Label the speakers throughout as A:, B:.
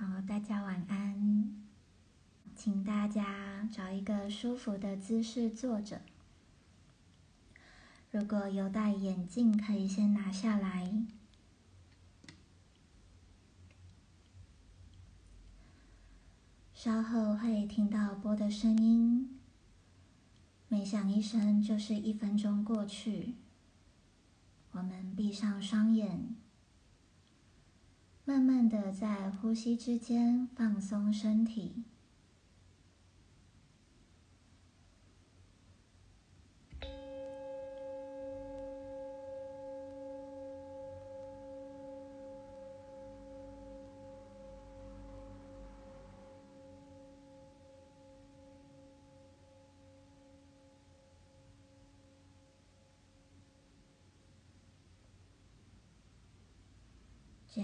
A: 好，大家晚安。请大家找一个舒服的姿势坐着。如果有戴眼镜，可以先拿下来。稍后会听到波的声音，每响一声就是一分钟过去。我们闭上双眼，慢慢的在呼吸之间放松身体。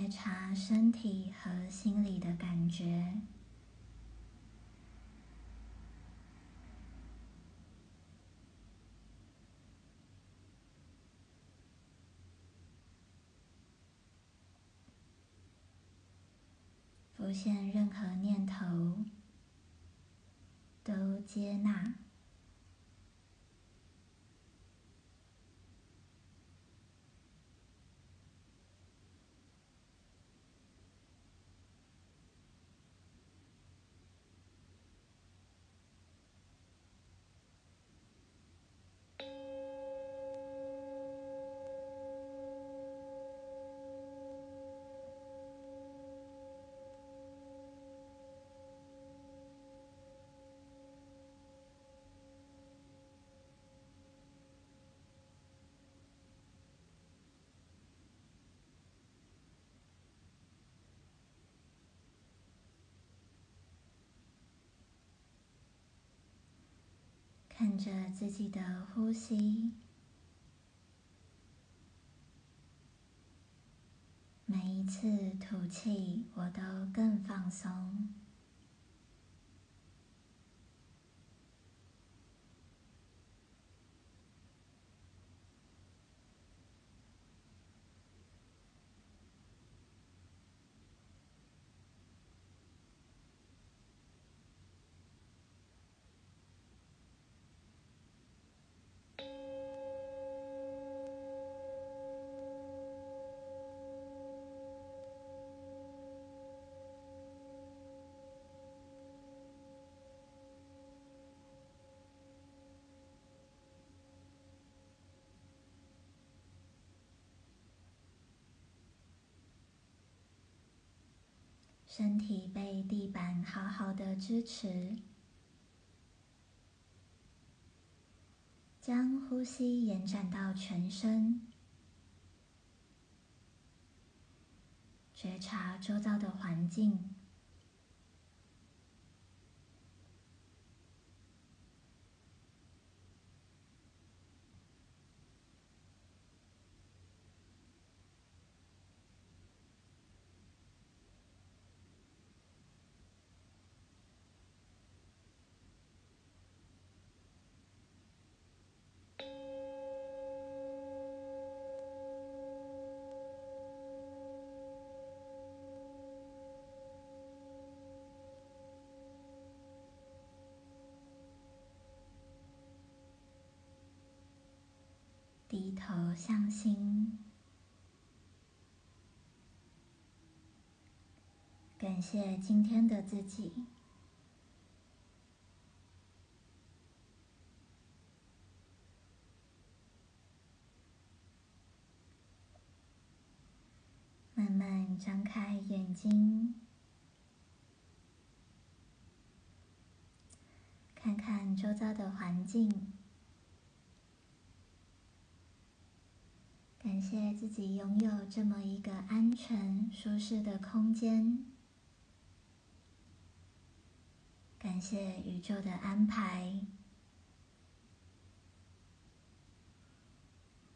A: 觉察身体和心理的感觉，浮现任何念头，都接纳。看着自己的呼吸，每一次吐气，我都更放松。身体被地板好好的支持，将呼吸延展到全身，觉察周遭的环境。低头向心，感谢今天的自己。慢慢张开眼睛，看看周遭的环境。感谢自己拥有这么一个安全、舒适的空间，感谢宇宙的安排，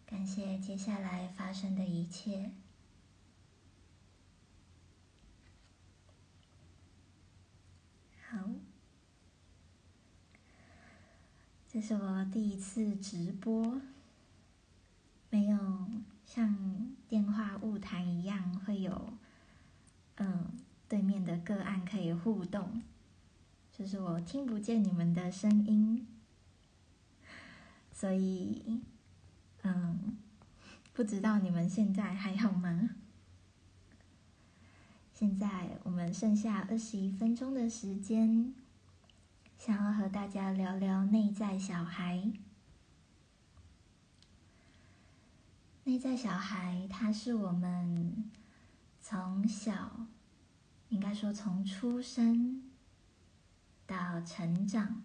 A: 感谢接下来发生的一切。好，这是我第一次直播。没有像电话物谈一样会有，嗯，对面的个案可以互动，就是我听不见你们的声音，所以，嗯，不知道你们现在还好吗？现在我们剩下二十一分钟的时间，想要和大家聊聊内在小孩。内在小孩，他是我们从小，应该说从出生到成长，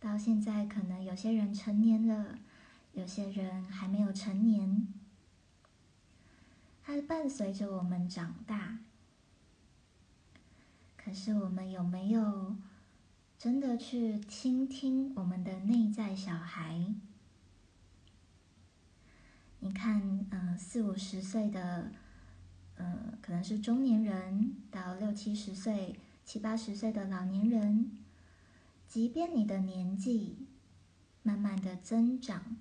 A: 到现在，可能有些人成年了，有些人还没有成年，他伴随着我们长大。可是我们有没有真的去倾听我们的内在小孩？你看，嗯，四五十岁的，呃，可能是中年人，到六七十岁、七八十岁的老年人，即便你的年纪慢慢的增长，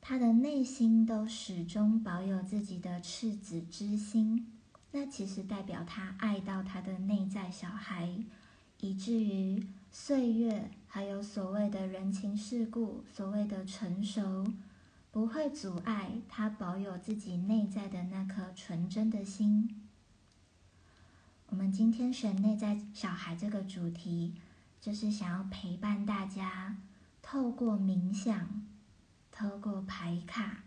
A: 他的内心都始终保有自己的赤子之心。那其实代表他爱到他的内在小孩，以至于岁月还有所谓的人情世故、所谓的成熟，不会阻碍他保有自己内在的那颗纯真的心。我们今天选内在小孩这个主题，就是想要陪伴大家，透过冥想，透过牌卡，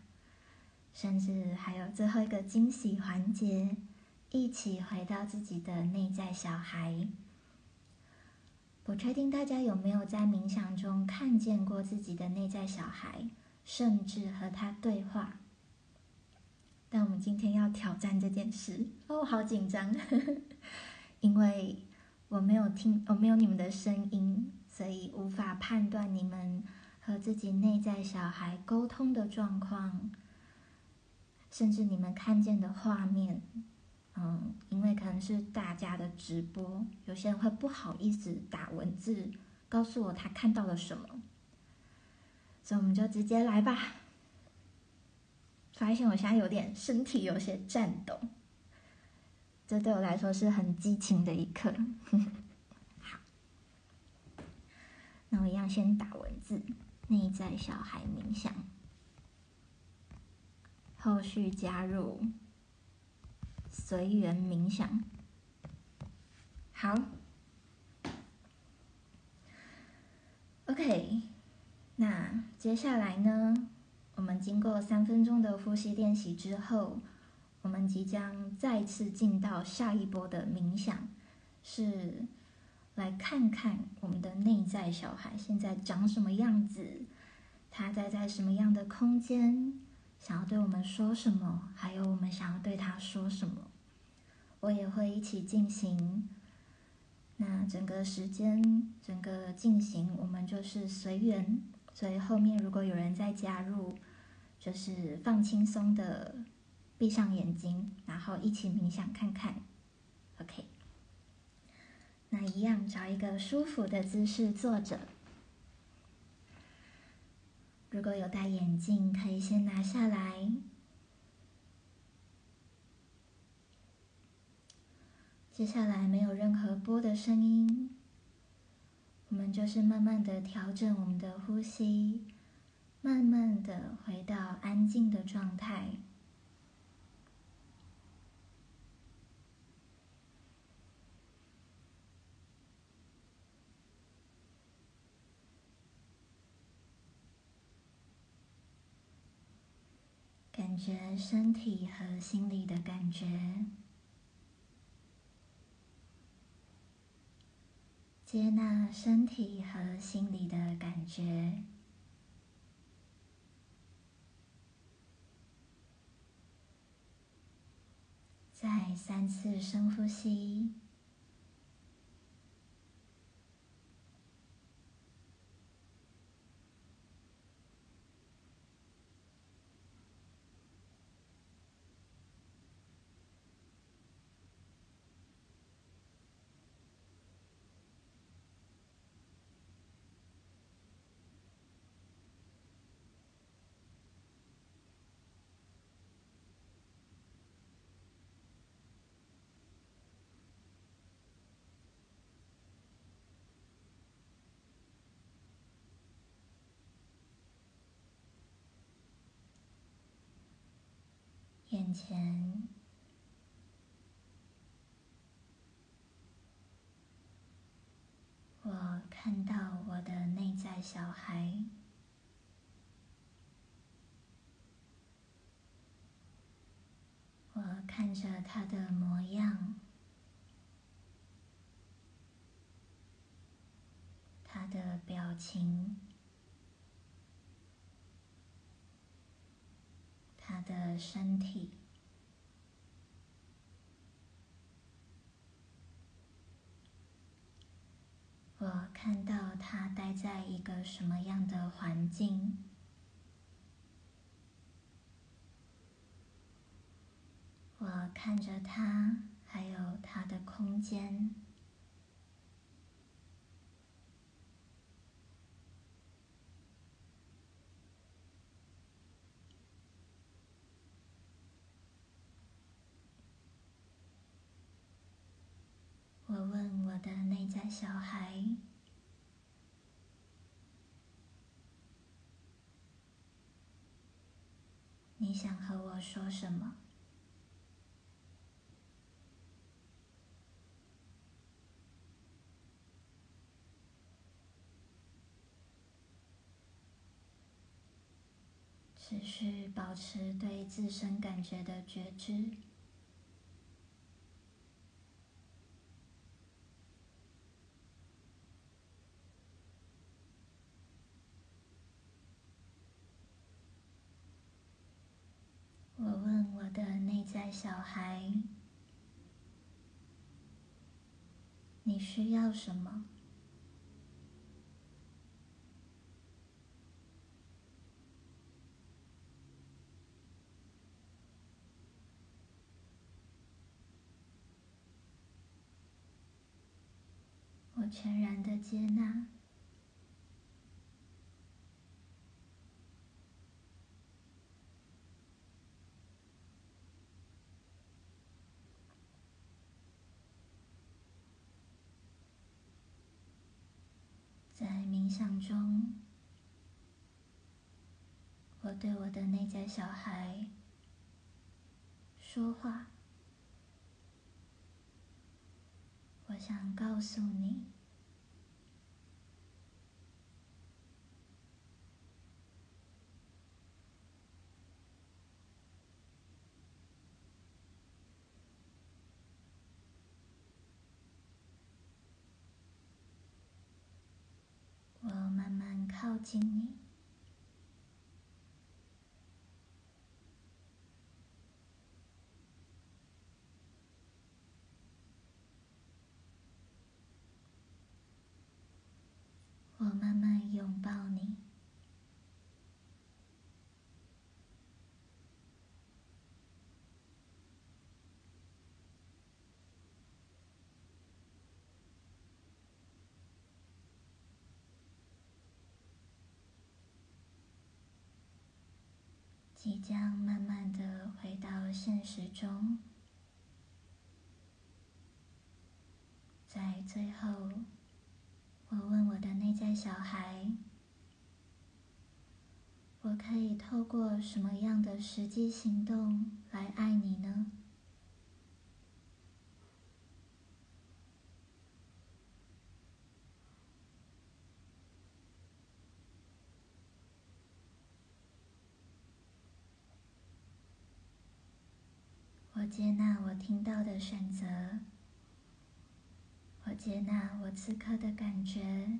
A: 甚至还有最后一个惊喜环节。一起回到自己的内在小孩。不确定大家有没有在冥想中看见过自己的内在小孩，甚至和他对话。但我们今天要挑战这件事哦，好紧张，因为我没有听，我没有你们的声音，所以无法判断你们和自己内在小孩沟通的状况，甚至你们看见的画面。嗯，因为可能是大家的直播，有些人会不好意思打文字告诉我他看到了什么，所以我们就直接来吧。发现我现在有点身体有些颤抖，这对我来说是很激情的一刻。好，那我一样先打文字，内在小孩冥想，后续加入。随缘冥想，好，OK。那接下来呢？我们经过三分钟的呼吸练习之后，我们即将再次进到下一波的冥想，是来看看我们的内在小孩现在长什么样子，他待在什么样的空间。想要对我们说什么，还有我们想要对他说什么，我也会一起进行。那整个时间，整个进行，我们就是随缘。所以后面如果有人再加入，就是放轻松的，闭上眼睛，然后一起冥想看看。OK，那一样找一个舒服的姿势坐着。如果有戴眼镜，可以先拿下来。接下来没有任何波的声音，我们就是慢慢的调整我们的呼吸，慢慢的回到安静的状态。感觉身体和心理的感觉，接纳身体和心理的感觉，再三次深呼吸。眼前，我看到我的内在小孩，我看着他的模样，他的表情。他的身体，我看到他待在一个什么样的环境，我看着他，还有他的空间。我问我的内在小孩：“你想和我说什么？”持续保持对自身感觉的觉知。在小孩，你需要什么？我全然的接纳。冥想中，我对我的内在小孩说话。我想告诉你，靠近你，我慢慢拥抱你。即将慢慢的回到现实中，在最后，我问我的内在小孩：“我可以透过什么样的实际行动来爱你呢？”我接纳我听到的选择，我接纳我此刻的感觉，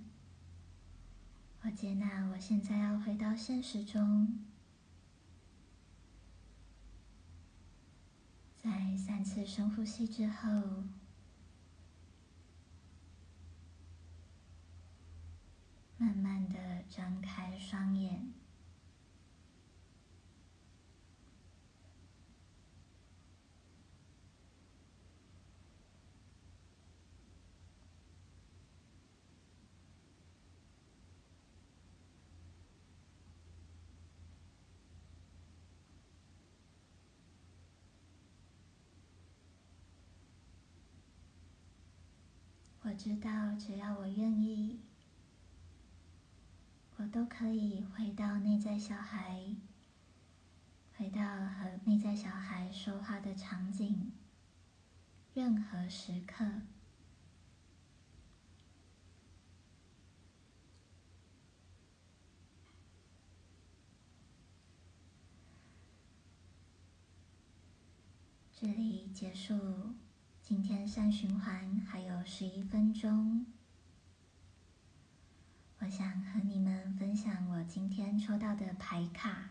A: 我接纳我现在要回到现实中。在三次深呼吸之后，慢慢的张开双眼。我知道，只要我愿意，我都可以回到内在小孩，回到和内在小孩说话的场景，任何时刻。这里结束今天三循环，还有十一分钟。我想和你们分享我今天抽到的牌卡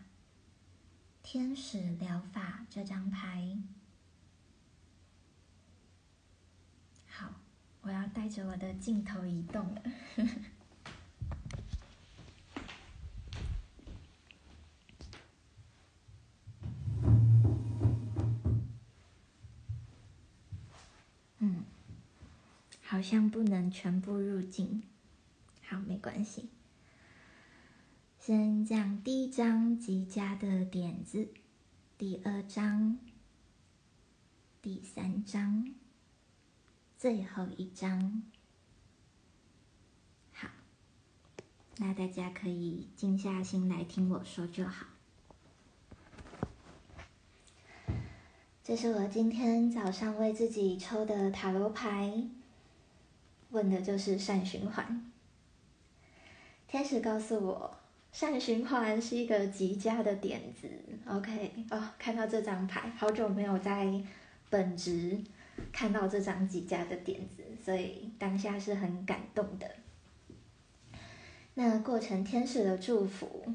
A: ——天使疗法这张牌。好，我要带着我的镜头移动了。像不能全部入镜。好，没关系。先讲第一章极佳的点子，第二章，第三章，最后一章。好，那大家可以静下心来听我说就好。这是我今天早上为自己抽的塔罗牌，问的就是善循环。天使告诉我，善循环是一个极佳的点子。OK，哦，看到这张牌，好久没有在本职看到这张极佳的点子，所以当下是很感动的。那过程，天使的祝福，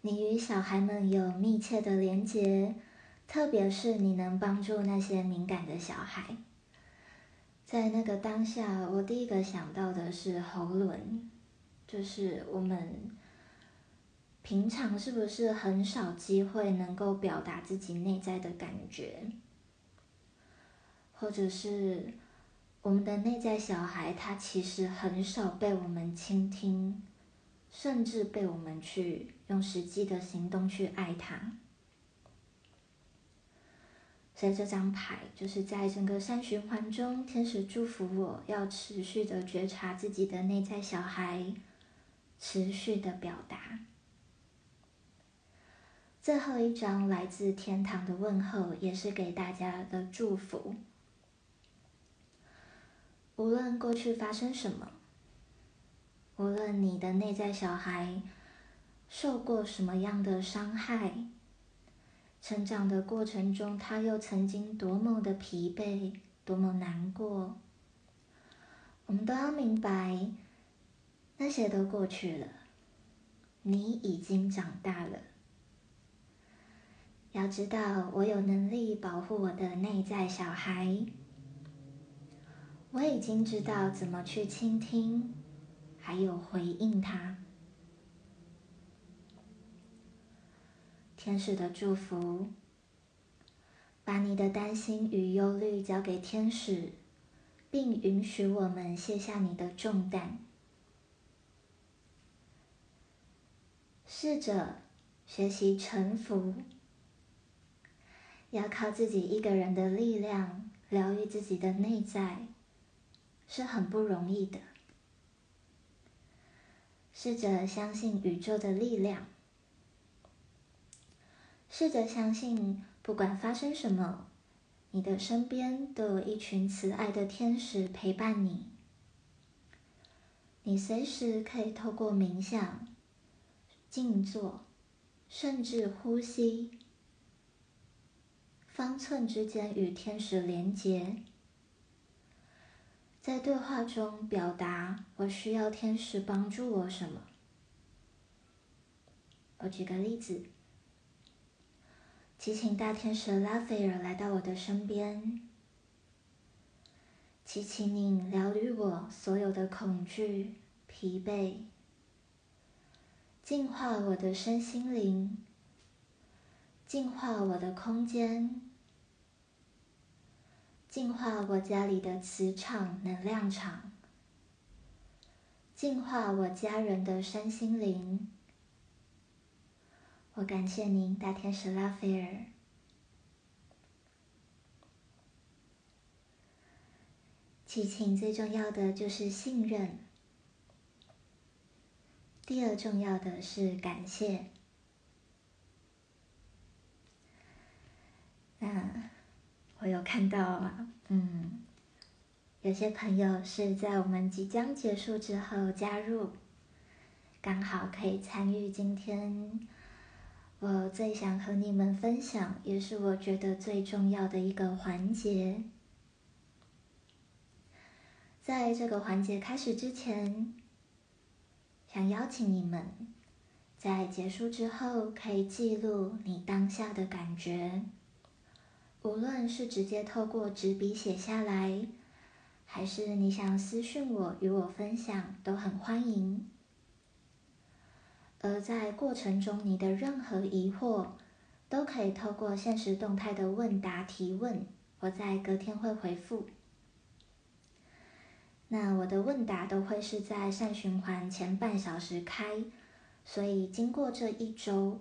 A: 你与小孩们有密切的连结。特别是你能帮助那些敏感的小孩，在那个当下，我第一个想到的是喉轮，就是我们平常是不是很少机会能够表达自己内在的感觉，或者是我们的内在小孩，他其实很少被我们倾听，甚至被我们去用实际的行动去爱他。在这张牌，就是在整个三循环中，天使祝福我要持续的觉察自己的内在小孩，持续的表达。最后一张来自天堂的问候，也是给大家的祝福。无论过去发生什么，无论你的内在小孩受过什么样的伤害。成长的过程中，他又曾经多么的疲惫，多么难过。我们都要明白，那些都过去了。你已经长大了。要知道，我有能力保护我的内在小孩。我已经知道怎么去倾听，还有回应他。天使的祝福，把你的担心与忧虑交给天使，并允许我们卸下你的重担。试着学习臣服，要靠自己一个人的力量疗愈自己的内在，是很不容易的。试着相信宇宙的力量。试着相信，不管发生什么，你的身边都有一群慈爱的天使陪伴你。你随时可以透过冥想、静坐，甚至呼吸，方寸之间与天使连结，在对话中表达我需要天使帮助我什么。我举个例子。祈请大天使拉斐尔来到我的身边，祈请你疗愈我所有的恐惧、疲惫，净化我的身心灵，净化我的空间，净化我家里的磁场能量场，净化我家人的身心灵。我感谢您，大天使拉斐尔。祈请最重要的就是信任，第二重要的是感谢。那我有看到，嗯，有些朋友是在我们即将结束之后加入，刚好可以参与今天我最想和你们分享，也是我觉得最重要的一个环节。在这个环节开始之前，想邀请你们，在结束之后可以记录你当下的感觉，无论是直接透过纸笔写下来，还是你想私讯我与我分享，都很欢迎。而在过程中，你的任何疑惑，都可以透过现实动态的问答提问，我在隔天会回复。那我的问答都会是在善循环前半小时开，所以经过这一周，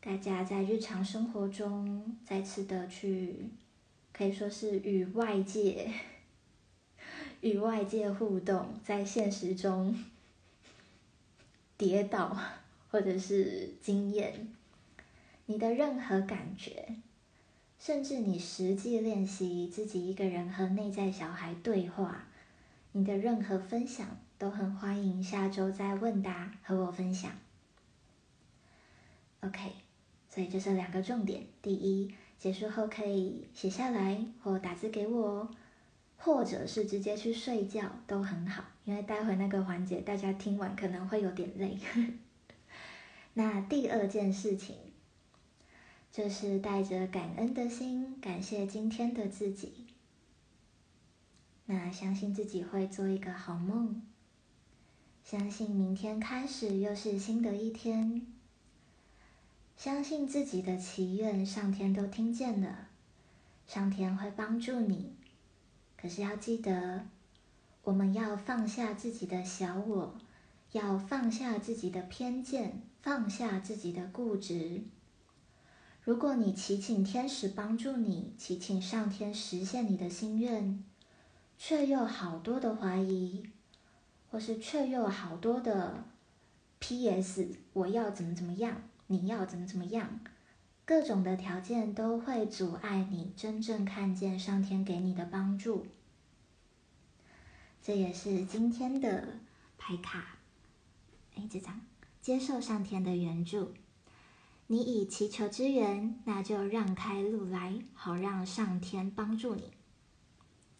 A: 大家在日常生活中再次的去，可以说是与外界 与外界互动，在现实中跌倒或者是经验，你的任何感觉，甚至你实际练习自己一个人和内在小孩对话。你的任何分享都很欢迎，下周再问答和我分享。OK，所以这是两个重点：第一，结束后可以写下来或打字给我哦，或者是直接去睡觉都很好，因为待会那个环节大家听完可能会有点累。那第二件事情，就是带着感恩的心，感谢今天的自己。那相信自己会做一个好梦，相信明天开始又是新的一天，相信自己的祈愿上天都听见了，上天会帮助你。可是要记得，我们要放下自己的小我，要放下自己的偏见，放下自己的固执。如果你祈请天使帮助你，祈请上天实现你的心愿。却又好多的怀疑，或是却又好多的 P.S. 我要怎么怎么样，你要怎么怎么样，各种的条件都会阻碍你真正看见上天给你的帮助。这也是今天的牌卡，哎，这张接受上天的援助，你已祈求之源，那就让开路来，好让上天帮助你。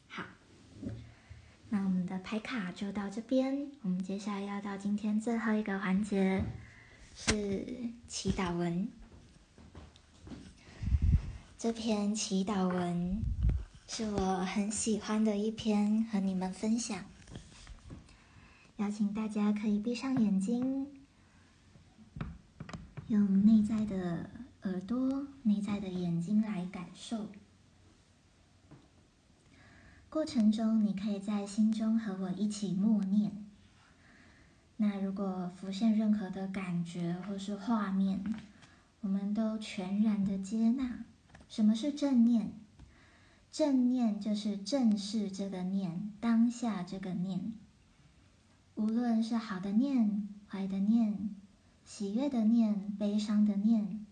A: 好那我们的牌卡就到这边，我们接下来要到今天最后一个环节，是祈祷文。这篇祈祷文是我很喜欢的一篇，和你们分享。邀请大家可以闭上眼睛，用内在的耳朵、内在的眼睛来感受。过程中，你可以在心中和我一起默念。那如果浮现任何的感觉或是画面，我们都全然的接纳。什么是正念？正念就是正视这个念，当下这个念。无论是好的念、坏的念、喜悦的念、悲伤的念，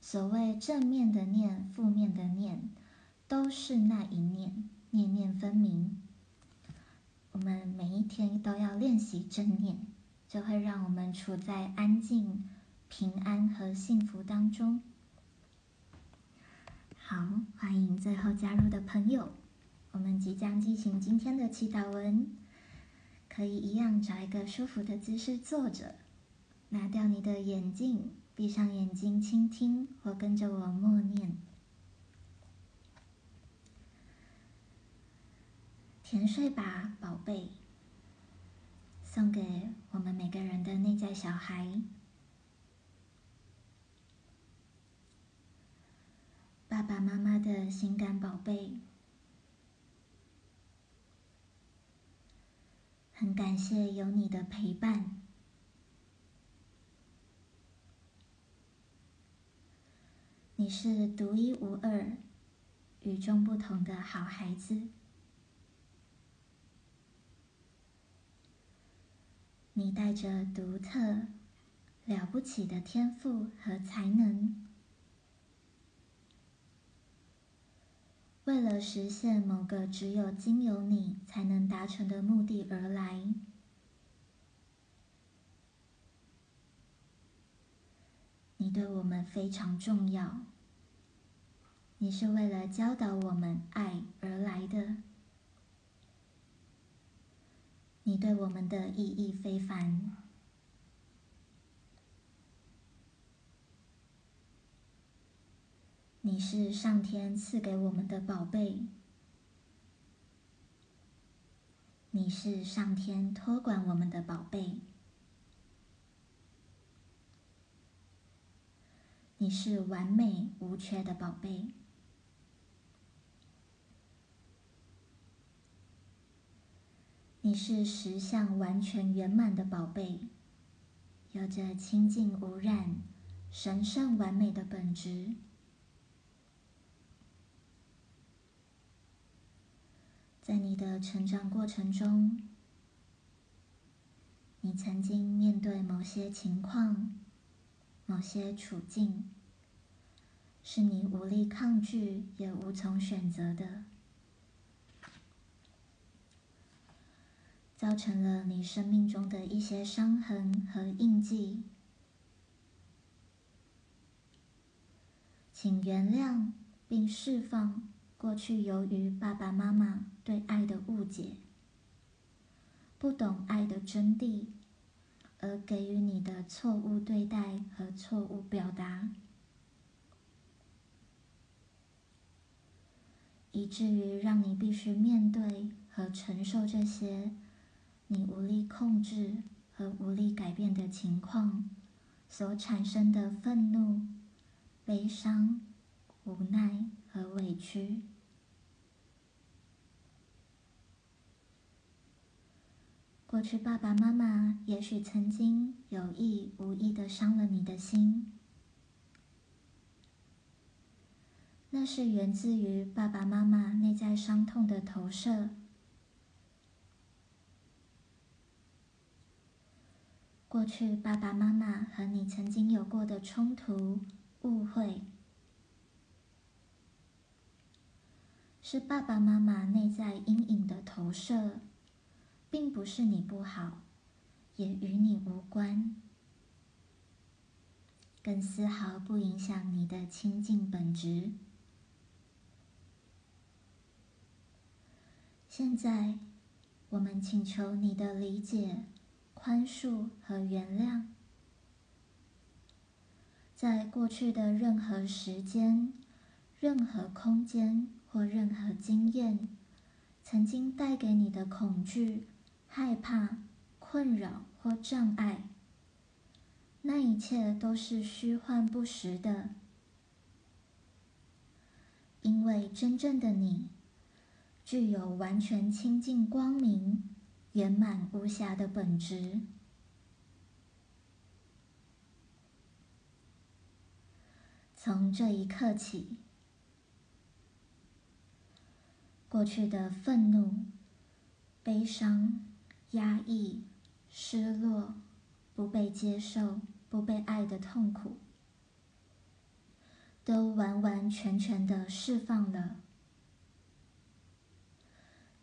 A: 所谓正面的念、负面的念，都是那一念。念念分明，我们每一天都要练习正念，就会让我们处在安静、平安和幸福当中。好，欢迎最后加入的朋友，我们即将进行今天的祈祷文，可以一样找一个舒服的姿势坐着，拿掉你的眼镜，闭上眼睛倾听，或跟着我默念。甜睡吧，宝贝。送给我们每个人的内在小孩，爸爸妈妈的心肝宝贝。很感谢有你的陪伴，你是独一无二、与众不同的好孩子。你带着独特、了不起的天赋和才能，为了实现某个只有经由你才能达成的目的而来。你对我们非常重要，你是为了教导我们爱而来的，你对我们的意义非凡。你是上天赐给我们的宝贝，你是上天托管我们的宝贝，你是完美无缺的宝贝，你是实相完全圆满的宝贝，有着清净无染、神圣完美的本质。在你的成长过程中，你曾经面对某些情况、某些处境，是你无力抗拒也无从选择的，造成了你生命中的一些伤痕和印记。请原谅并释放。过去由于爸爸妈妈对爱的误解，不懂爱的真谛，而给予你的错误对待和错误表达，以至于让你必须面对和承受这些你无力控制和无力改变的情况所产生的愤怒、悲伤、无奈和委屈。过去，爸爸妈妈也许曾经有意无意的伤了你的心，那是源自于爸爸妈妈内在伤痛的投射。过去，爸爸妈妈和你曾经有过的冲突、误会，是爸爸妈妈内在阴影的投射。并不是你不好，也与你无关，更丝毫不影响你的清净本质。现在，我们请求你的理解、宽恕和原谅。在过去的任何时间、任何空间或任何经验，曾经带给你的恐惧。害怕、困扰或障碍，那一切都是虚幻不实的，因为真正的你具有完全清净、光明、圆满无瑕的本质。从这一刻起，过去的愤怒、悲伤。压抑、失落、不被接受、不被爱的痛苦，都完完全全的释放了，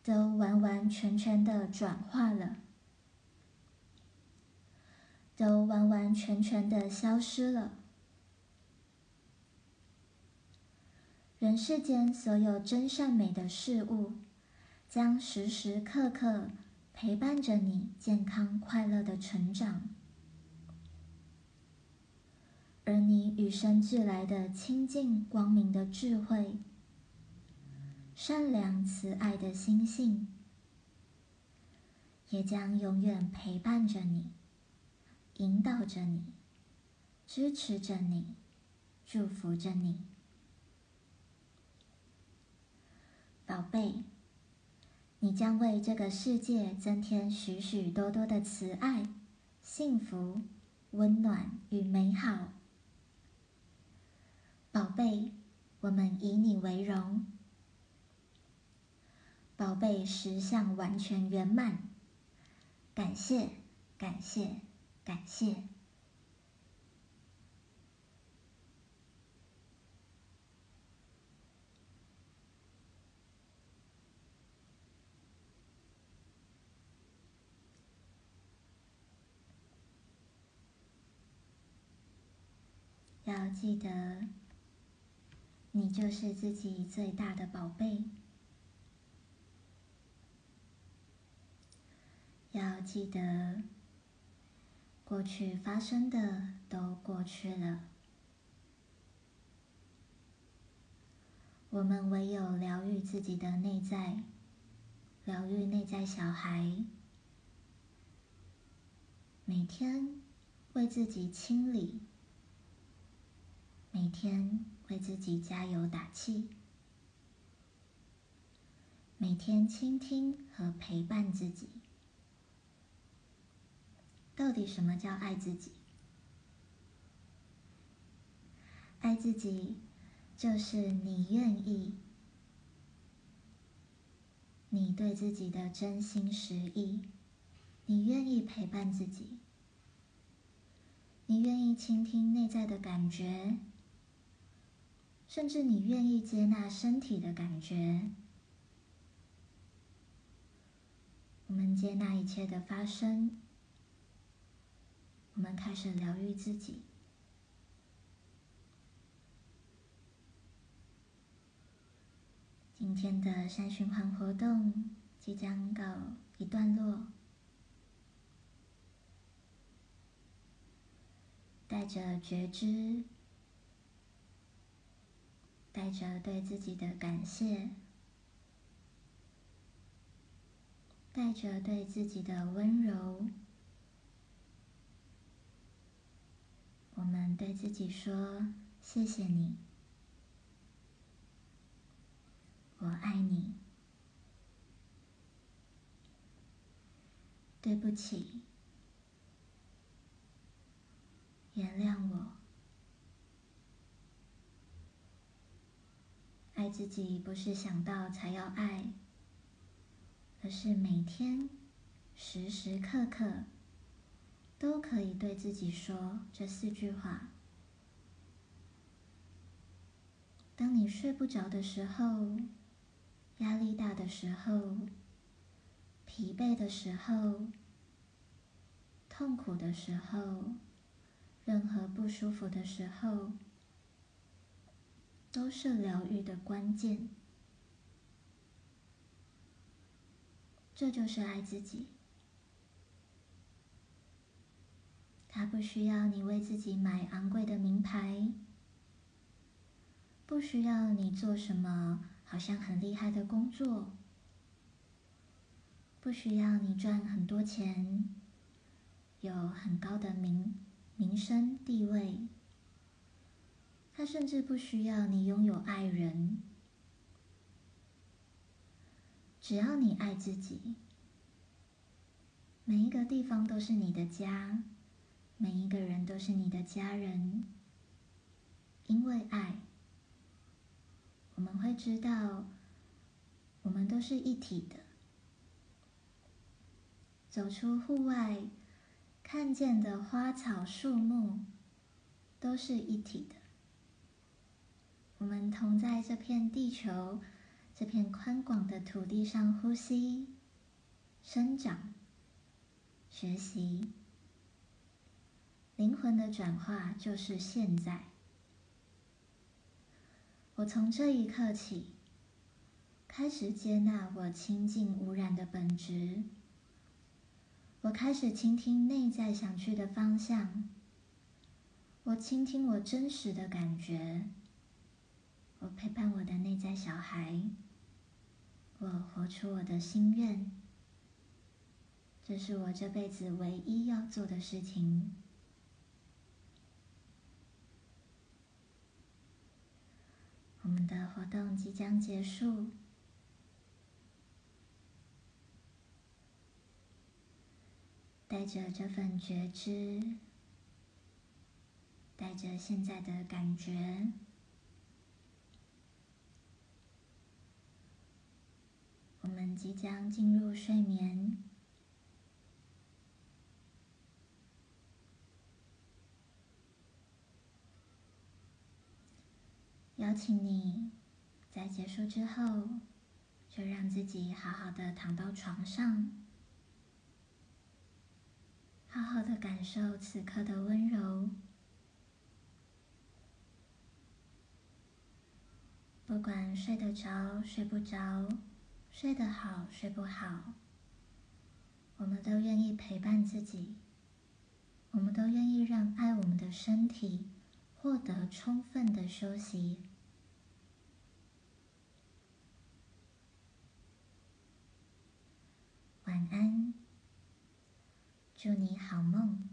A: 都完完全全的转化了，都完完全全的消失了。人世间所有真善美的事物，将时时刻刻。陪伴着你健康快乐的成长，而你与生俱来的清净光明的智慧、善良慈爱的心性，也将永远陪伴着你，引导着你，支持着你，祝福着你，宝贝。你将为这个世界增添许许多多的慈爱、幸福、温暖与美好，宝贝，我们以你为荣。宝贝，实相完全圆满，感谢，感谢，感谢。要记得，你就是自己最大的宝贝。要记得，过去发生的都过去了。我们唯有疗愈自己的内在，疗愈内在小孩，每天为自己清理，每天为自己加油打气，每天倾听和陪伴自己。到底什么叫爱自己？爱自己就是你愿意，你对自己的真心实意，你愿意陪伴自己，你愿意倾听内在的感觉，甚至你愿意接纳身体的感觉。我们接纳一切的发生。我们开始疗愈自己。今天的三循环活动即将告一段落，带着觉知，带着对自己的感谢，带着对自己的温柔。我们对自己说：“谢谢你，我爱你，对不起，原谅我。”爱自己不是想到才要爱，而是每天时时刻刻。都可以对自己说这四句话。当你睡不着的时候，压力大的时候，疲惫的时候，痛苦的时候，任何不舒服的时候，都是疗愈的关键。这就是爱自己。他不需要你为自己买昂贵的名牌，不需要你做什么好像很厉害的工作，不需要你赚很多钱，有很高的名名声地位。他甚至不需要你拥有爱人，只要你爱自己，每一个地方都是你的家。每一个人都是你的家人，因为爱，我们会知道，我们都是一体的。走出户外，看见的花草树木都是一体的。我们同在这片地球，这片宽广的土地上呼吸、生长、学习。灵魂的转化就是现在。我从这一刻起，开始接纳我清净无染的本质。我开始倾听内在想去的方向。我倾听我真实的感觉。我陪伴我的内在小孩。我活出我的心愿。这是我这辈子唯一要做的事情。我们的活动即将结束，带着这份觉知，带着现在的感觉，我们即将进入睡眠。邀请你在结束之后，就让自己好好的躺到床上，好好的感受此刻的温柔，不管睡得着睡不着，睡得好睡不好，我们都愿意陪伴自己，我们都愿意让爱我们的身体获得充分的休息。晚安，祝你好梦。